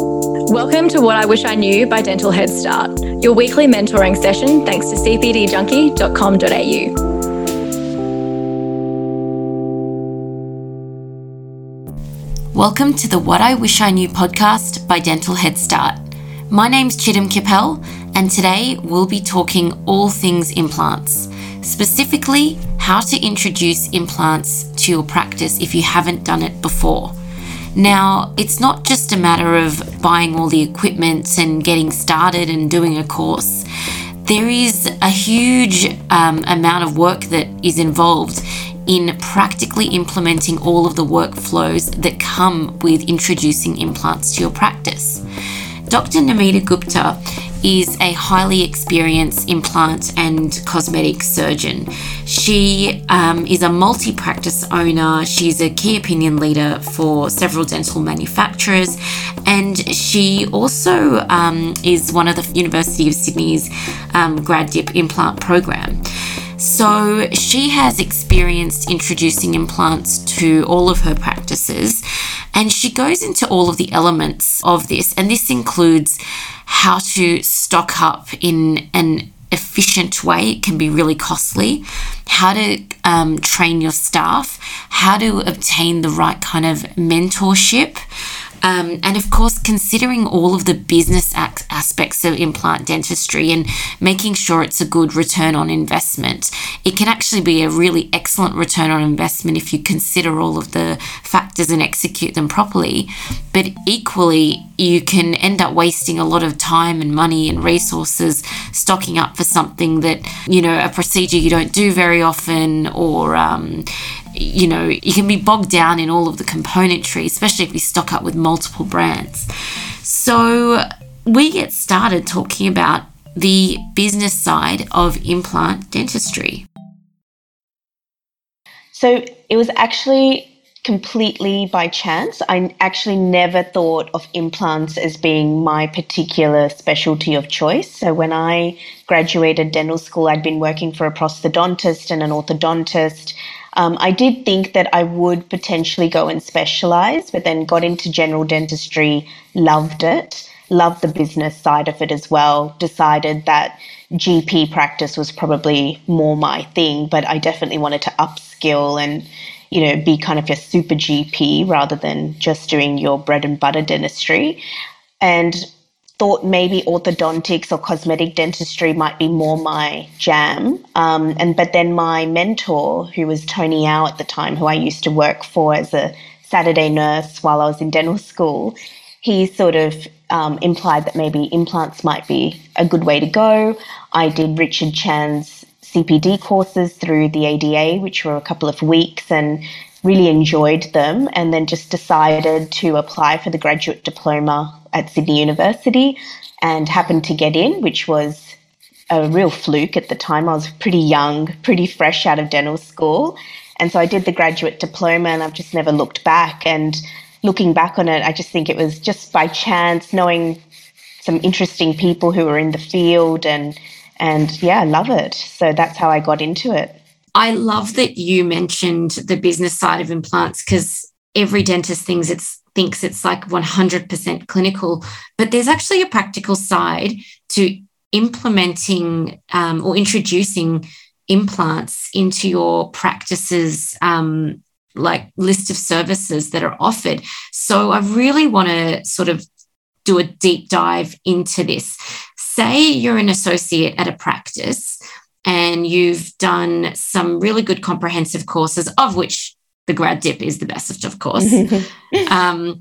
Welcome to What I Wish I Knew by Dental Head Start, your weekly mentoring session thanks to cpdjunkie.com.au. Welcome to the What I Wish I Knew podcast by Dental Head Start. My name's Cigdem Kipel, and today we'll be talking all things implants, specifically how to introduce implants to your practice if you haven't done it before. Now, it's not just a matter of buying all the equipment and getting started and doing a course. There is a huge um, amount of work that is involved in practically implementing all of the workflows that come with introducing implants to your practice. Dr. Namita Gupta is a highly experienced implant and cosmetic surgeon. She um, is a multi practice owner, she's a key opinion leader for several dental manufacturers, and she also um, is one of the University of Sydney's um, grad dip implant program. So she has experienced introducing implants to all of her practices, and she goes into all of the elements of this, and this includes how to stock up in an efficient way. It can be really costly. How to um, train your staff, how to obtain the right kind of mentorship. Um, and of course, considering all of the business aspects of implant dentistry and making sure it's a good return on investment, it can actually be a really excellent return on investment if you consider all of the factors and execute them properly. But equally, you can end up wasting a lot of time and money and resources stocking up for something that, you know, a procedure you don't do very often or, um, you know, you can be bogged down in all of the componentry, especially if you stock up with multiple brands. So we get started talking about the business side of implant dentistry. So it was actually completely by chance. I actually never thought of implants as being my particular specialty of choice. So when I graduated dental school, I'd been working for a prosthodontist and an orthodontist. Um, I did think that I would potentially go and specialize, but then got into general dentistry, loved it, loved the business side of it as well, decided that GP practice was probably more my thing, but I definitely wanted to upskill and you know, be kind of your super GP rather than just doing your bread and butter dentistry. And thought maybe orthodontics or cosmetic dentistry might be more my jam. Um, and but then my mentor, who was Tony Au at the time, who I used to work for as a Saturday nurse while I was in dental school, he sort of um, implied that maybe implants might be a good way to go. I did Richard Chan's CPD courses through the ADA, which were a couple of weeks, and really enjoyed them. And then just decided to apply for the graduate diploma at Sydney University and happened to get in, which was a real fluke at the time. I was pretty young, pretty fresh out of dental school. And so I did the graduate diploma and I've just never looked back. And looking back on it, I just think it was just by chance, knowing some interesting people who were in the field and and yeah, I love it. So that's how I got into it. I love that you mentioned the business side of implants because every dentist thinks it's thinks it's like 100% clinical, but there's actually a practical side to implementing um, or introducing implants into your practices um, like list of services that are offered. So I really want to sort of do a deep dive into this. Say you're an associate at a practice and you've done some really good comprehensive courses, of which the grad dip is the best, of course. um,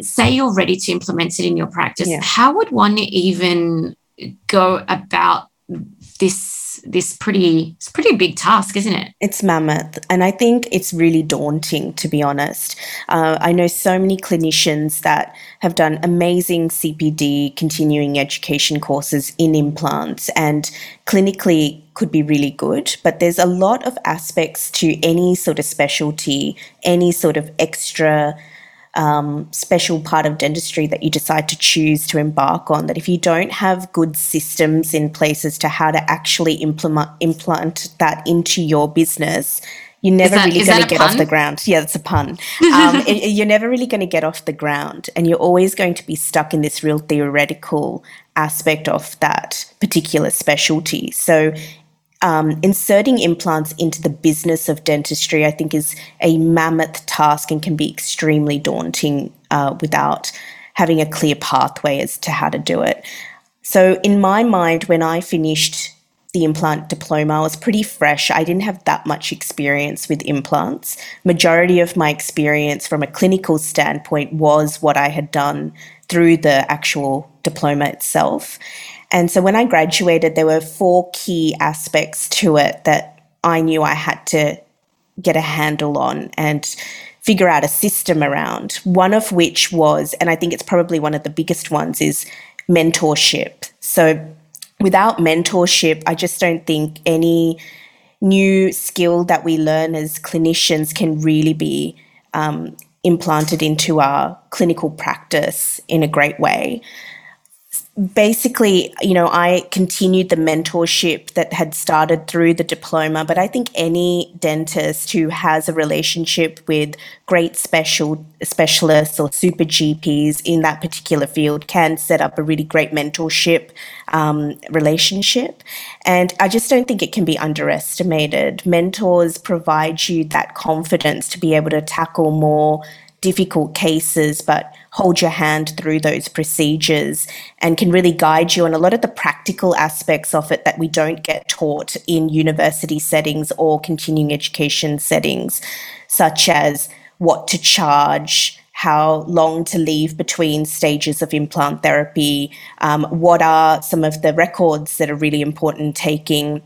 say you're ready to implement it in your practice, yeah. how would one even go about this this pretty it's pretty big task isn't it it's mammoth and i think it's really daunting to be honest uh, i know so many clinicians that have done amazing cpd continuing education courses in implants and clinically could be really good but there's a lot of aspects to any sort of specialty any sort of extra um, special part of dentistry that you decide to choose to embark on. That if you don't have good systems in place as to how to actually implement implant that into your business, you're never that- really going to get off the ground. Yeah, that's a pun. Um, it- you're never really going to get off the ground, and you're always going to be stuck in this real theoretical aspect of that particular specialty. So, um, inserting implants into the business of dentistry, I think, is a mammoth task and can be extremely daunting uh, without having a clear pathway as to how to do it. So, in my mind, when I finished the implant diploma, I was pretty fresh. I didn't have that much experience with implants. Majority of my experience from a clinical standpoint was what I had done through the actual diploma itself. And so when I graduated, there were four key aspects to it that I knew I had to get a handle on and figure out a system around. One of which was, and I think it's probably one of the biggest ones, is mentorship. So without mentorship, I just don't think any new skill that we learn as clinicians can really be um, implanted into our clinical practice in a great way basically, you know, I continued the mentorship that had started through the diploma, but I think any dentist who has a relationship with great special specialists or super GPs in that particular field can set up a really great mentorship um, relationship. And I just don't think it can be underestimated. Mentors provide you that confidence to be able to tackle more difficult cases, but hold your hand through those procedures and can really guide you on a lot of the practical aspects of it that we don't get taught in university settings or continuing education settings, such as what to charge. How long to leave between stages of implant therapy? Um, what are some of the records that are really important taking?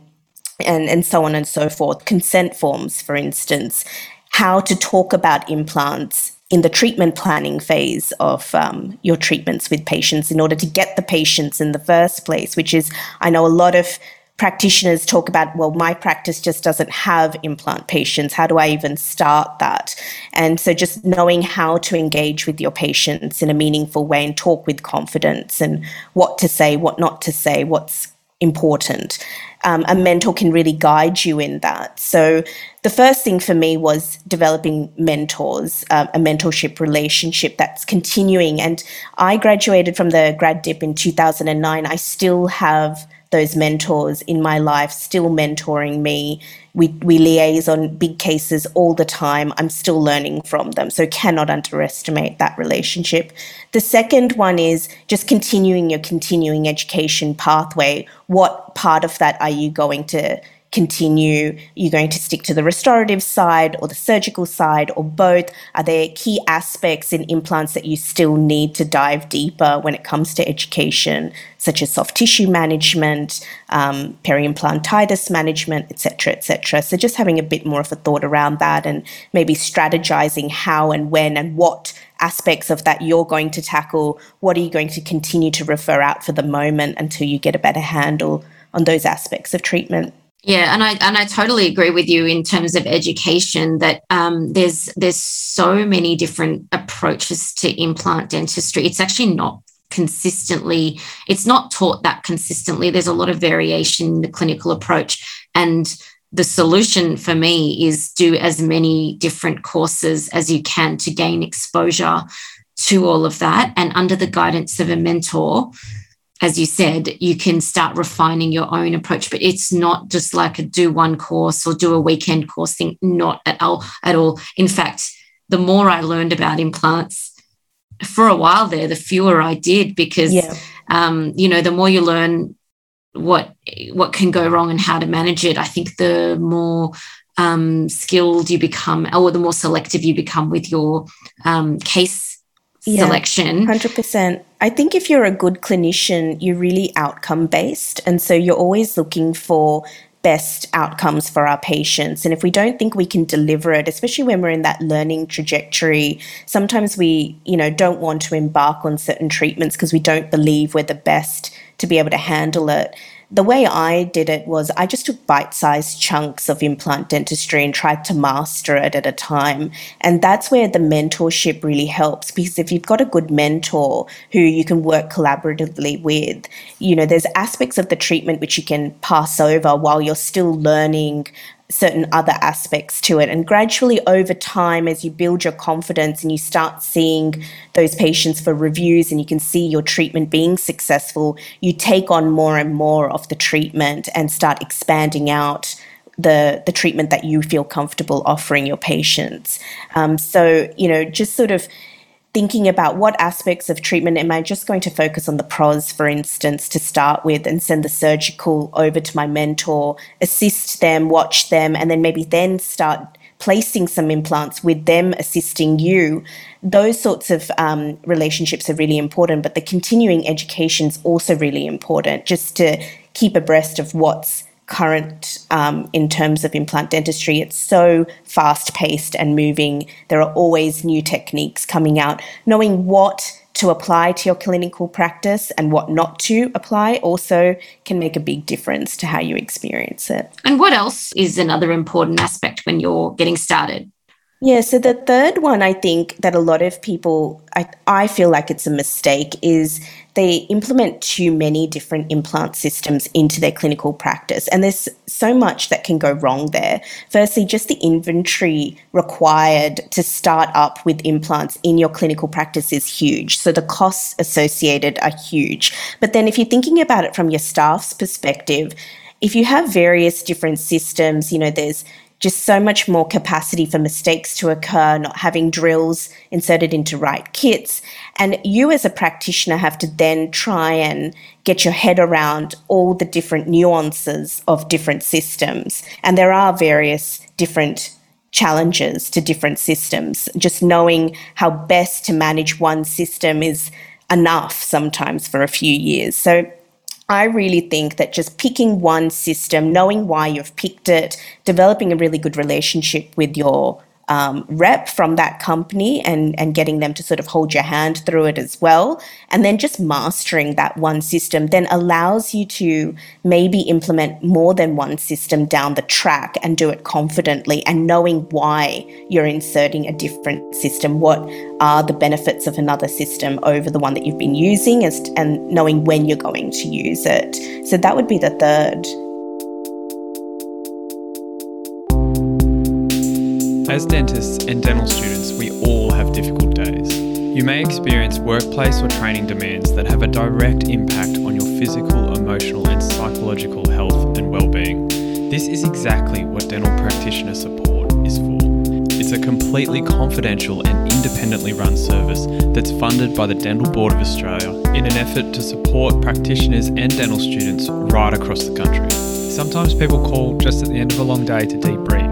and, and so on and so forth. Consent forms, for instance, how to talk about implants in the treatment planning phase of um, your treatments with patients in order to get the patients in the first place, which is, I know a lot of practitioners talk about, well, my practice just doesn't have implant patients. How do I even start that? And so just knowing how to engage with your patients in a meaningful way and talk with confidence and what to say, what not to say, what's important. Um, a mentor can really guide you in that. So, the first thing for me was developing mentors, um, a mentorship relationship that's continuing. And I graduated from the grad dip in 2009. I still have those mentors in my life still mentoring me. We, we liaise on big cases all the time. I'm still learning from them. So cannot underestimate that relationship. The second one is just continuing your continuing education pathway. What part of that are you going to continue? You're going to stick to the restorative side or the surgical side or both? Are there key aspects in implants that you still need to dive deeper when it comes to education, such as soft tissue management, um, periimplantitis management, etc., etc.? So just having a bit more of a thought around that and maybe strategizing how and when and what aspects of that you're going to tackle. What are you going to continue to refer out for the moment until you get a better handle on those aspects of treatment? Yeah, and I and I totally agree with you in terms of education that um, there's there's so many different approaches to implant dentistry. It's actually not consistently it's not taught that consistently. There's a lot of variation in the clinical approach, and the solution for me is do as many different courses as you can to gain exposure to all of that, and under the guidance of a mentor as you said, you can start refining your own approach, but it's not just like a do one course or do a weekend course thing, not at all at all. In fact, the more I learned about implants for a while there, the fewer I did because Yeah. um, you know, the more you learn what what can go wrong and how to manage it, I think the more um, skilled you become, or the more selective you become with your um, case Yeah. selection. 100%. I think if you're a good clinician, you're really outcome based. And so you're always looking for best outcomes for our patients. And if we don't think we can deliver it, especially when we're in that learning trajectory, sometimes we, you know, don't want to embark on certain treatments because we don't believe we're the best to be able to handle it. The way I did it was I just took bite sized chunks of implant dentistry and tried to master it at a time. And that's where the mentorship really helps because if you've got a good mentor who you can work collaboratively with, you know, there's aspects of the treatment which you can pass over while you're still learning certain other aspects to it. And gradually over time, as you build your confidence and you start seeing those patients for reviews and you can see your treatment being successful, you take on more and more of the treatment and start expanding out the the treatment that you feel comfortable offering your patients. Um, so you know, just sort of thinking about what aspects of treatment am I just going to focus on the pros, for instance, to start with, and send the surgical over to my mentor, assist them, watch them, and then maybe then start placing some implants with them assisting you. Those sorts of um, relationships are really important, but the continuing education is also really important just to keep abreast of what's current um, in terms of implant dentistry. It's so fast paced and moving. There are always new techniques coming out. Knowing what to apply to your clinical practice and what not to apply also can make a big difference to how you experience it. And what else is another important aspect when you're getting started? Yeah, so the third one I think that a lot of people, I, I feel like it's a mistake, is they implement too many different implant systems into their clinical practice. And there's so much that can go wrong there. Firstly, just the inventory required to start up with implants in your clinical practice is huge. So the costs associated are huge. But then if you're thinking about it from your staff's perspective, if you have various different systems, you know, there's just so much more capacity for mistakes to occur, not having drills inserted into right kits. And you, as a practitioner, have to then try and get your head around all the different nuances of different systems. And there are various different challenges to different systems. Just knowing how best to manage one system is enough sometimes for a few years. So I really think that just picking one system, knowing why you've picked it, developing a really good relationship with your um, rep from that company and, and getting them to sort of hold your hand through it as well. And then just mastering that one system then allows you to maybe implement more than one system down the track and do it confidently and knowing why you're inserting a different system. What are the benefits of another system over the one that you've been using and, and knowing when you're going to use it. So that would be the third. As dentists and dental students, we all have difficult days. You may experience workplace or training demands that have a direct impact on your physical, emotional, and psychological health and well-being. This is exactly what dental practitioner support is for. It's a completely confidential and independently run service that's funded by the Dental Board of Australia in an effort to support practitioners and dental students right across the country. Sometimes people call just at the end of a long day to deep debrief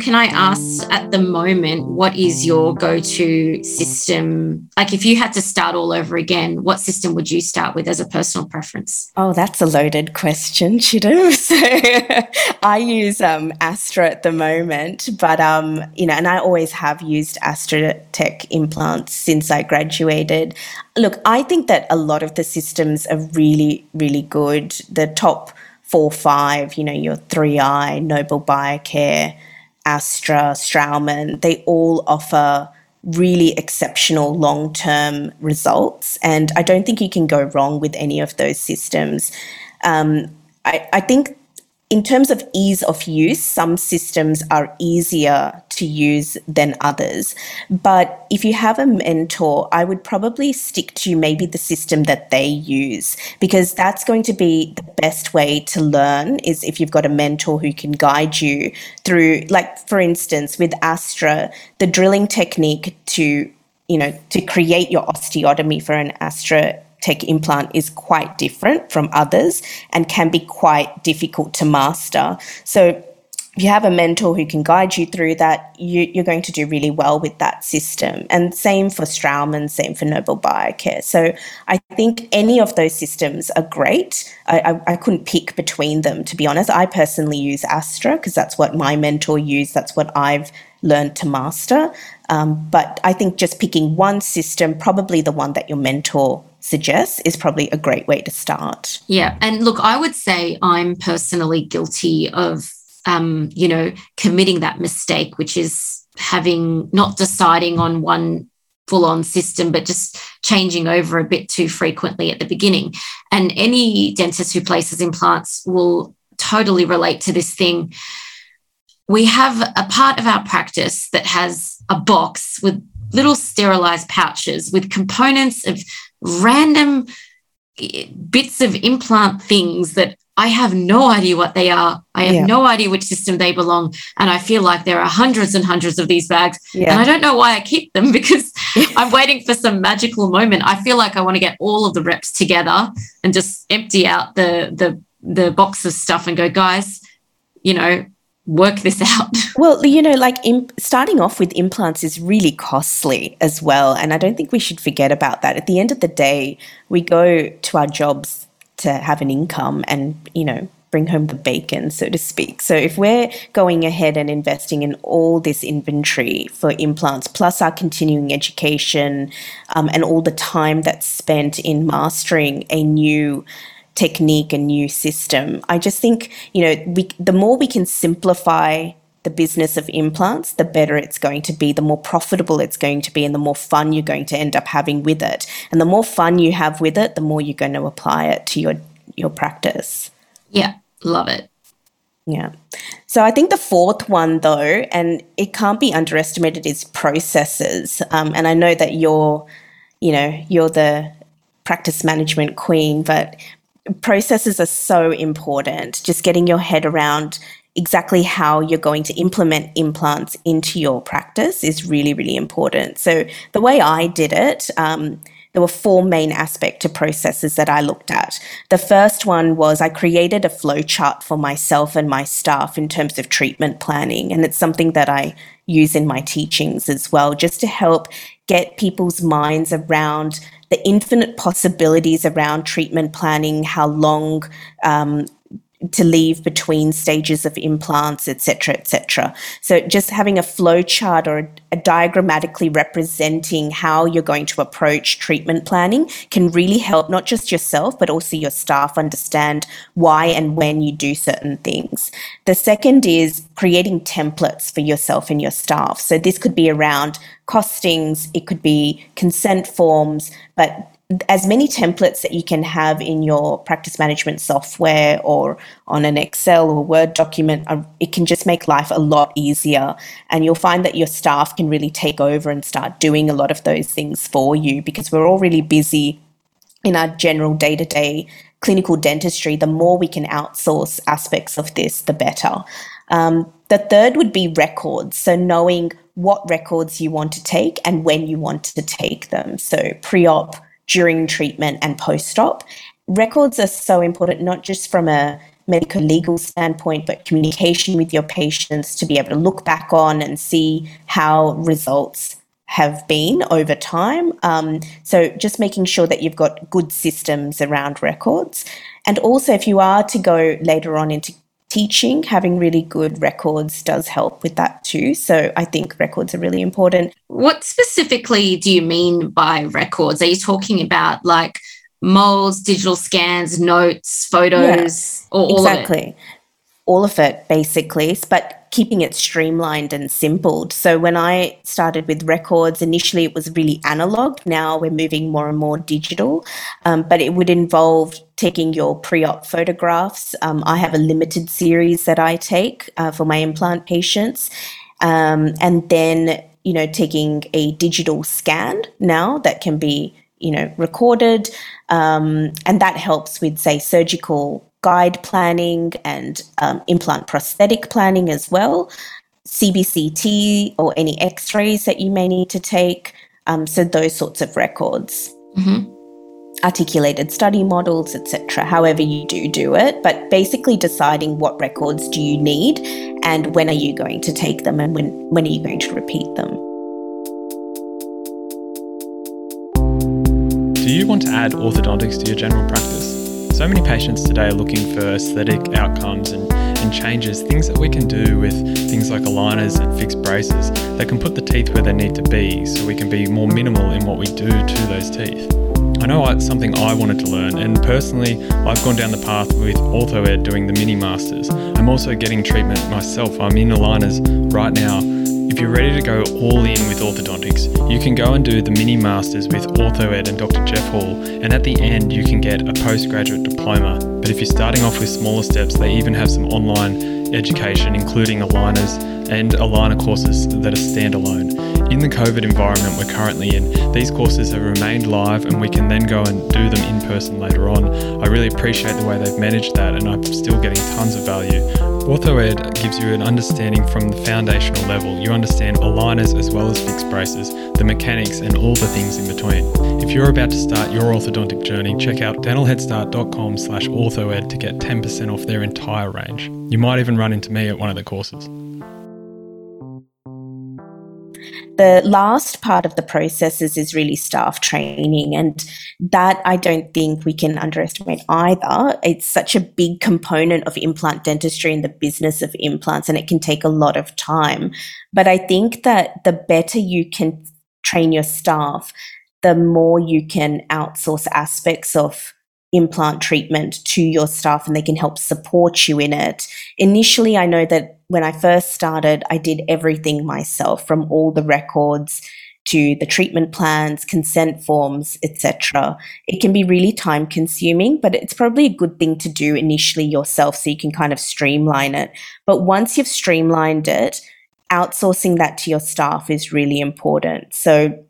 Can I ask at the moment, what is your go to system? Like, if you had to start all over again, what system would you start with as a personal preference? Oh, that's a loaded question, Cigdem. So I use um, Astra at the moment, but, um, you know, and I always have used Astra Tech implants since I graduated. Look, I think that a lot of the systems are really, really good. The top four, five, you know, your 3i, Nobel Biocare, Astra, Straumann, they all offer really exceptional long term results. And I don't think you can go wrong with any of those systems. Um, I, I think in terms of ease of use, some systems are easier to use than others. But if you have a mentor, I would probably stick to maybe the system that they use because that's going to be the best way to learn is if you've got a mentor who can guide you through like for instance with Astra, the drilling technique to you know to create your osteotomy for an Astra tech implant is quite different from others and can be quite difficult to master. So if you have a mentor who can guide you through that, you, are going to do really well with that system. And same for Straumann, same for Nobel Biocare. So I think any of those systems are great. I, I, I couldn't pick between them, to be honest. I personally use Astra because that's what my mentor used. That's what I've learned to master. Um, but I think just picking one system, probably the one that your mentor suggests, is probably a great way to start. Yeah. And look, I would say I'm personally guilty of um, you know, committing that mistake, which is having not deciding on one full on system, but just changing over a bit too frequently at the beginning. And any dentist who places implants will totally relate to this thing. We have a part of our practice that has a box with little sterilized pouches with components of random eh, bits of implant things that I have no idea what they are. I have yeah. no idea which system they belong. And I feel like there are hundreds and hundreds of these bags. Yeah. And I don't know why I keep them because I'm waiting for some magical moment. I feel like I want to get all of the reps together and just empty out the the the box of stuff and go, guys, you know, work this out. Well, you know, like imp- starting off with implants is really costly as well. And I don't think we should forget about that. At the end of the day, we go to our jobs to have an income and, you know, bring home the bacon, so to speak. So if we're going ahead and investing in all this inventory for implants, plus our continuing education um, and all the time that's spent in mastering a new technique, a new system, I just think, you know, we, the more we can simplify the business of implants, the better it's going to be, the more profitable it's going to be, and the more fun you're going to end up having with it. And the more fun you have with it, the more you're going to apply it to your your practice. Yeah, love it. Yeah. So I think the fourth one, though, and it can't be underestimated, is processes. Um, and I know that you're, you know, you're the practice management queen, but processes are so important. Just getting your head around exactly how you're going to implement implants into your practice is really, really important. So, the way I did it, um, there were four main aspects to processes that I looked at. The first one was I created a flow chart for myself and my staff in terms of treatment planning. And it's something that I use in my teachings as well, just to help get people's minds around the infinite possibilities around treatment planning, how long um, to leave between stages of implants, etc., etc. So just having a flow chart or a diagrammatically representing how you're going to approach treatment planning can really help not just yourself but also your staff understand why and when you do certain things. The second is creating templates for yourself and your staff. So this could be around costings, it could be consent forms, but as many templates that you can have in your practice management software or on an Excel or Word document, uh, it can just make life a lot easier. And you'll find that your staff can really take over and start doing a lot of those things for you because we're all really busy in our general day to day clinical dentistry. The more we can outsource aspects of this, the better. Um, the third would be records. So knowing what records you want to take and when you want to take them. So pre op, during treatment and post op. Records are so important, not just from a medical legal standpoint, but communication with your patients to be able to look back on and see how results have been over time. Um, so just making sure that you've got good systems around records. And also, if you are to go later on into teaching, having really good records does help with that too. So I think records are really important. What specifically do you mean by records? Are you talking about like molds, digital scans, notes, photos, yeah, or all exactly. All of it, basically. But keeping it streamlined and simpled. So when I started with records, initially it was really analog. Now we're moving more and more digital, um, but it would involve taking your pre-op photographs. Um, I have a limited series that I take uh, for my implant patients, um, and then you know taking a digital scan now that can be you know recorded, um, and that helps with say surgical guide planning and um, implant prosthetic planning as well, CBCT or any x rays that you may need to take. Um, so, those sorts of records. Mm-hmm. articulated study models, etc. However you do do it, but basically deciding what records do you need and when are you going to take them and when when are you going to repeat them. Do you want to add orthodontics to your general practice? So many patients today are looking for aesthetic outcomes and, and changes, things that we can do with things like aligners and fixed braces that can put the teeth where they need to be so we can be more minimal in what we do to those teeth. I know it's something I wanted to learn, and personally, I've gone down the path with OrthoEd doing the mini masters. I'm also getting treatment myself. I'm in aligners right now. If you're ready to go all in with orthodontics, you can go and do the mini masters with OrthoEd and Dr. Jeff Hall, and at the end, you can get a postgraduate diploma. But if you're starting off with smaller steps, they even have some online education, including aligners and aligner courses that are standalone. In the COVID environment we're currently in, these courses have remained live and we can then go and do them in person later on. I really appreciate the way they've managed that and I'm still getting tons of value. OrthoEd gives you an understanding from the foundational level. You understand aligners as well as fixed braces, the mechanics, and all the things in between. If you're about to start your orthodontic journey, check out dentalheadstart.com slash orthoed to get 10% off their entire range. You might even run into me at one of the courses. The last part of the processes is really staff training, and that I don't think we can underestimate either. It's such a big component of implant dentistry and the business of implants, and it can take a lot of time. But I think that the better you can train your staff, the more you can outsource aspects of implant treatment to your staff and they can help support you in it. Initially, I know that when I first started, I did everything myself from all the records to the treatment plans, consent forms, etc. It can be really time consuming, but it's probably a good thing to do initially yourself so you can kind of streamline it. But once you've streamlined it, outsourcing that to your staff is really important. So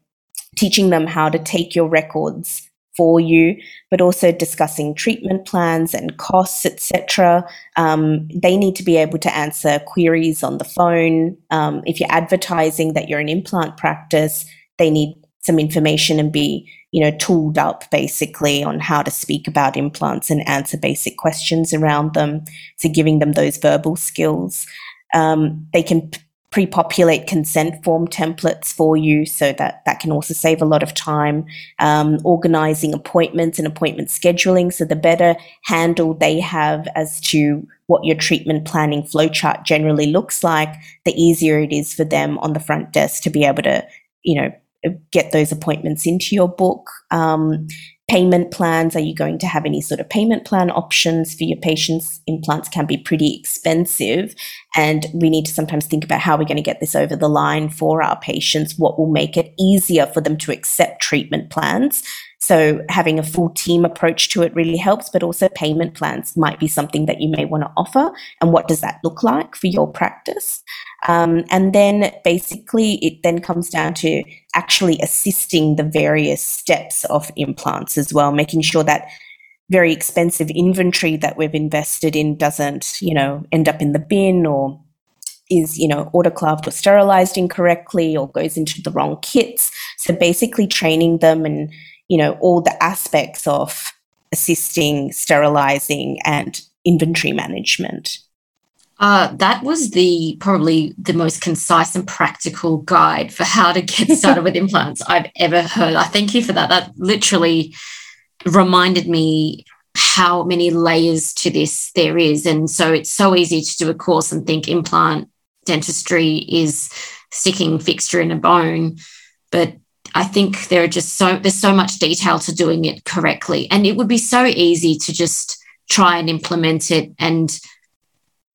teaching them how to take your records for you, but also discussing treatment plans and costs, etc. Um, they need to be able to answer queries on the phone. Um, if you're advertising that you're an implant practice, they need some information and be you know tooled up basically on how to speak about implants and answer basic questions around them so giving them those verbal skills um, they can pre-populate consent form templates for you so that that can also save a lot of time um, organizing appointments and appointment scheduling. So the better handle they have as to what your treatment planning flowchart generally looks like the easier it is for them on the front desk to be able to you know get those appointments into your book. Um, payment plans? Are you going to have any sort of payment plan options for your patients? Implants can be pretty expensive, and we need to sometimes think about how we're going to get this over the line for our patients. What will make it easier for them to accept treatment plans? So, having a full team approach to it really helps, but also payment plans might be something that you may want to offer. And what does that look like for your practice? Um, and then basically, it then comes down to actually assisting the various steps of implants as well, making sure that very expensive inventory that we've invested in doesn't, you know, end up in the bin or is, you know, autoclaved or sterilized incorrectly or goes into the wrong kits. So basically training them and you know, all the aspects of assisting, sterilizing, and inventory management. Uh, that was the probably the most concise and practical guide for how to get started with implants I've ever heard. I thank you for that. That literally reminded me how many layers to this there is. And so it's so easy to do a course and think implant dentistry is sticking fixture in a bone. But I think there are just so there's so much detail to doing it correctly. And it would be so easy to just try and implement it and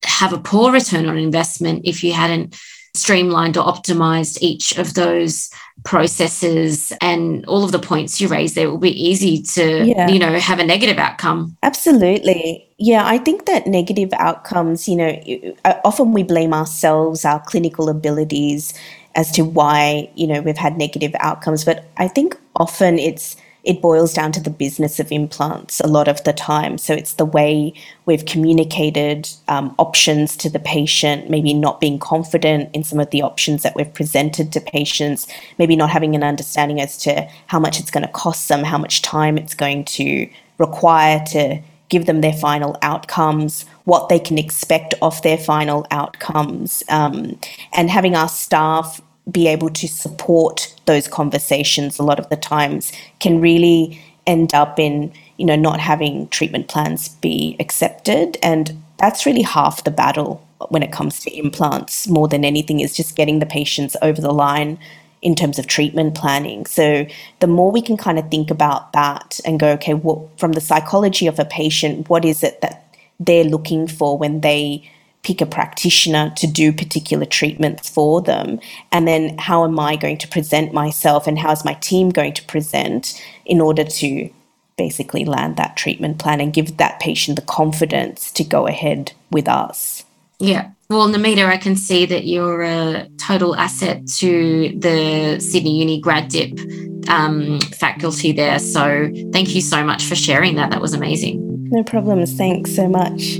have a poor return on investment if you hadn't streamlined or optimized each of those processes and all of the points you raised there will be easy to yeah. you know have a negative outcome absolutely yeah i think that negative outcomes you know uh, often we blame ourselves our clinical abilities as to why you know we've had negative outcomes but i think often it's it boils down to the business of implants a lot of the time. So it's the way we've communicated um, options to the patient, maybe not being confident in some of the options that we've presented to patients, maybe not having an understanding as to how much it's going to cost them, how much time it's going to require to give them their final outcomes, what they can expect of their final outcomes, um, and having our staff be able to support those conversations a lot of the times can really end up in you know not having treatment plans be accepted and that's really half the battle when it comes to implants more than anything is just getting the patients over the line in terms of treatment planning. So the more we can kind of think about that and go, okay, what from the psychology of a patient, what is it that they're looking for when they pick a practitioner to do particular treatments for them? And then how am I going to present myself and how is my team going to present in order to basically land that treatment plan and give that patient the confidence to go ahead with us? Yeah. Well, Namita, I can see that you're a total asset to the Sydney Uni grad dip um, faculty there. So thank you so much for sharing that. That was amazing. No problems. Thanks so much.